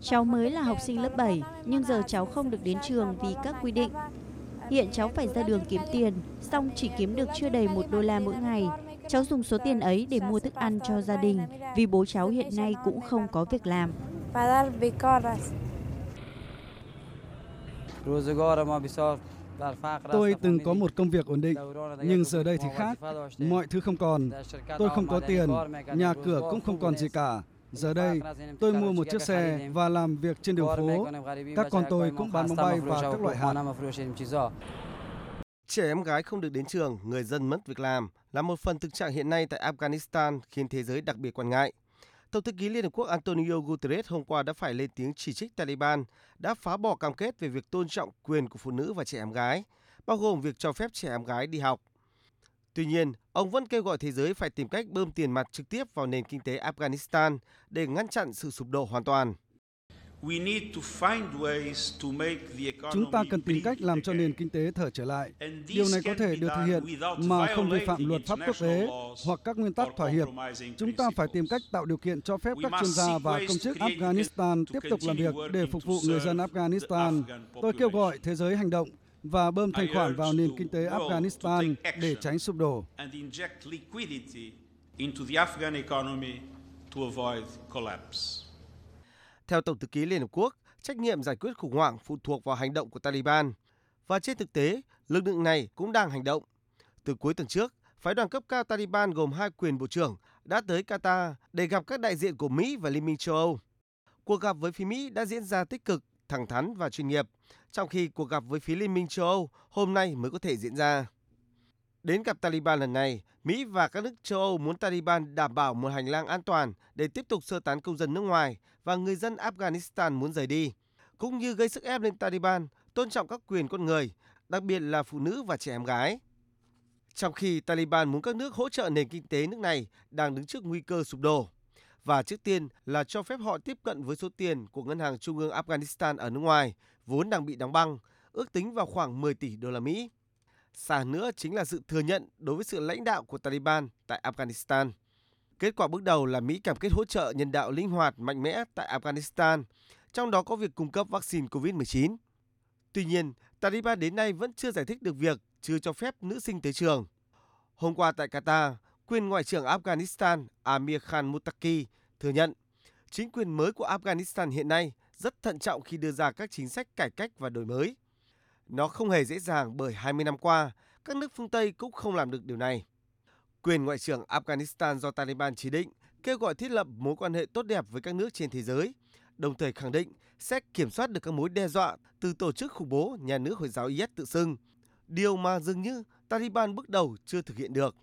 Cháu mới là học sinh lớp 7, nhưng giờ cháu không được đến trường vì các quy định. Hiện cháu phải ra đường kiếm tiền, xong chỉ kiếm được chưa đầy một đô la mỗi ngày. Cháu dùng số tiền ấy để mua thức ăn cho gia đình, vì bố cháu hiện nay cũng không có việc làm. Tôi từng có một công việc ổn định, nhưng giờ đây thì khác. Mọi thứ không còn. Tôi không có tiền, nhà cửa cũng không còn gì cả. Giờ đây, tôi mua một chiếc xe và làm việc trên đường phố. Các con tôi cũng bán bóng bay và các loại hạt. Trẻ em gái không được đến trường, người dân mất việc làm là một phần thực trạng hiện nay tại Afghanistan khiến thế giới đặc biệt quan ngại. Tổng thư ký Liên Hợp Quốc Antonio Guterres hôm qua đã phải lên tiếng chỉ trích Taliban đã phá bỏ cam kết về việc tôn trọng quyền của phụ nữ và trẻ em gái, bao gồm việc cho phép trẻ em gái đi học. Tuy nhiên, ông vẫn kêu gọi thế giới phải tìm cách bơm tiền mặt trực tiếp vào nền kinh tế Afghanistan để ngăn chặn sự sụp đổ hoàn toàn. Chúng ta cần tìm cách làm cho nền kinh tế thở trở lại. Điều này có thể được thực hiện mà không vi phạm luật pháp quốc tế hoặc các nguyên tắc thỏa hiệp. Chúng ta phải tìm cách tạo điều kiện cho phép các chuyên gia và công chức Afghanistan tiếp tục làm việc để phục vụ người dân Afghanistan. Tôi kêu gọi thế giới hành động và bơm thanh khoản vào nền kinh tế Afghanistan để tránh sụp đổ. Theo Tổng thư ký Liên Hợp Quốc, trách nhiệm giải quyết khủng hoảng phụ thuộc vào hành động của Taliban. Và trên thực tế, lực lượng này cũng đang hành động. Từ cuối tuần trước, phái đoàn cấp cao Taliban gồm hai quyền bộ trưởng đã tới Qatar để gặp các đại diện của Mỹ và Liên minh châu Âu. Cuộc gặp với phía Mỹ đã diễn ra tích cực, thẳng thắn và chuyên nghiệp, trong khi cuộc gặp với phía Liên minh châu Âu hôm nay mới có thể diễn ra. Đến gặp Taliban lần này, Mỹ và các nước châu Âu muốn Taliban đảm bảo một hành lang an toàn để tiếp tục sơ tán công dân nước ngoài và người dân Afghanistan muốn rời đi, cũng như gây sức ép lên Taliban tôn trọng các quyền con người, đặc biệt là phụ nữ và trẻ em gái. Trong khi Taliban muốn các nước hỗ trợ nền kinh tế nước này đang đứng trước nguy cơ sụp đổ. Và trước tiên là cho phép họ tiếp cận với số tiền của Ngân hàng Trung ương Afghanistan ở nước ngoài, vốn đang bị đóng băng, ước tính vào khoảng 10 tỷ đô la Mỹ. Xa nữa chính là sự thừa nhận đối với sự lãnh đạo của Taliban tại Afghanistan. Kết quả bước đầu là Mỹ cam kết hỗ trợ nhân đạo linh hoạt mạnh mẽ tại Afghanistan, trong đó có việc cung cấp vaccine COVID-19. Tuy nhiên, Taliban đến nay vẫn chưa giải thích được việc chưa cho phép nữ sinh tới trường. Hôm qua tại Qatar, quyền Ngoại trưởng Afghanistan Amir Khan Mutaki thừa nhận chính quyền mới của Afghanistan hiện nay rất thận trọng khi đưa ra các chính sách cải cách và đổi mới. Nó không hề dễ dàng bởi 20 năm qua, các nước phương Tây cũng không làm được điều này. Quyền Ngoại trưởng Afghanistan do Taliban chỉ định kêu gọi thiết lập mối quan hệ tốt đẹp với các nước trên thế giới, đồng thời khẳng định sẽ kiểm soát được các mối đe dọa từ tổ chức khủng bố nhà nước Hồi giáo IS tự xưng, điều mà dường như Taliban bước đầu chưa thực hiện được.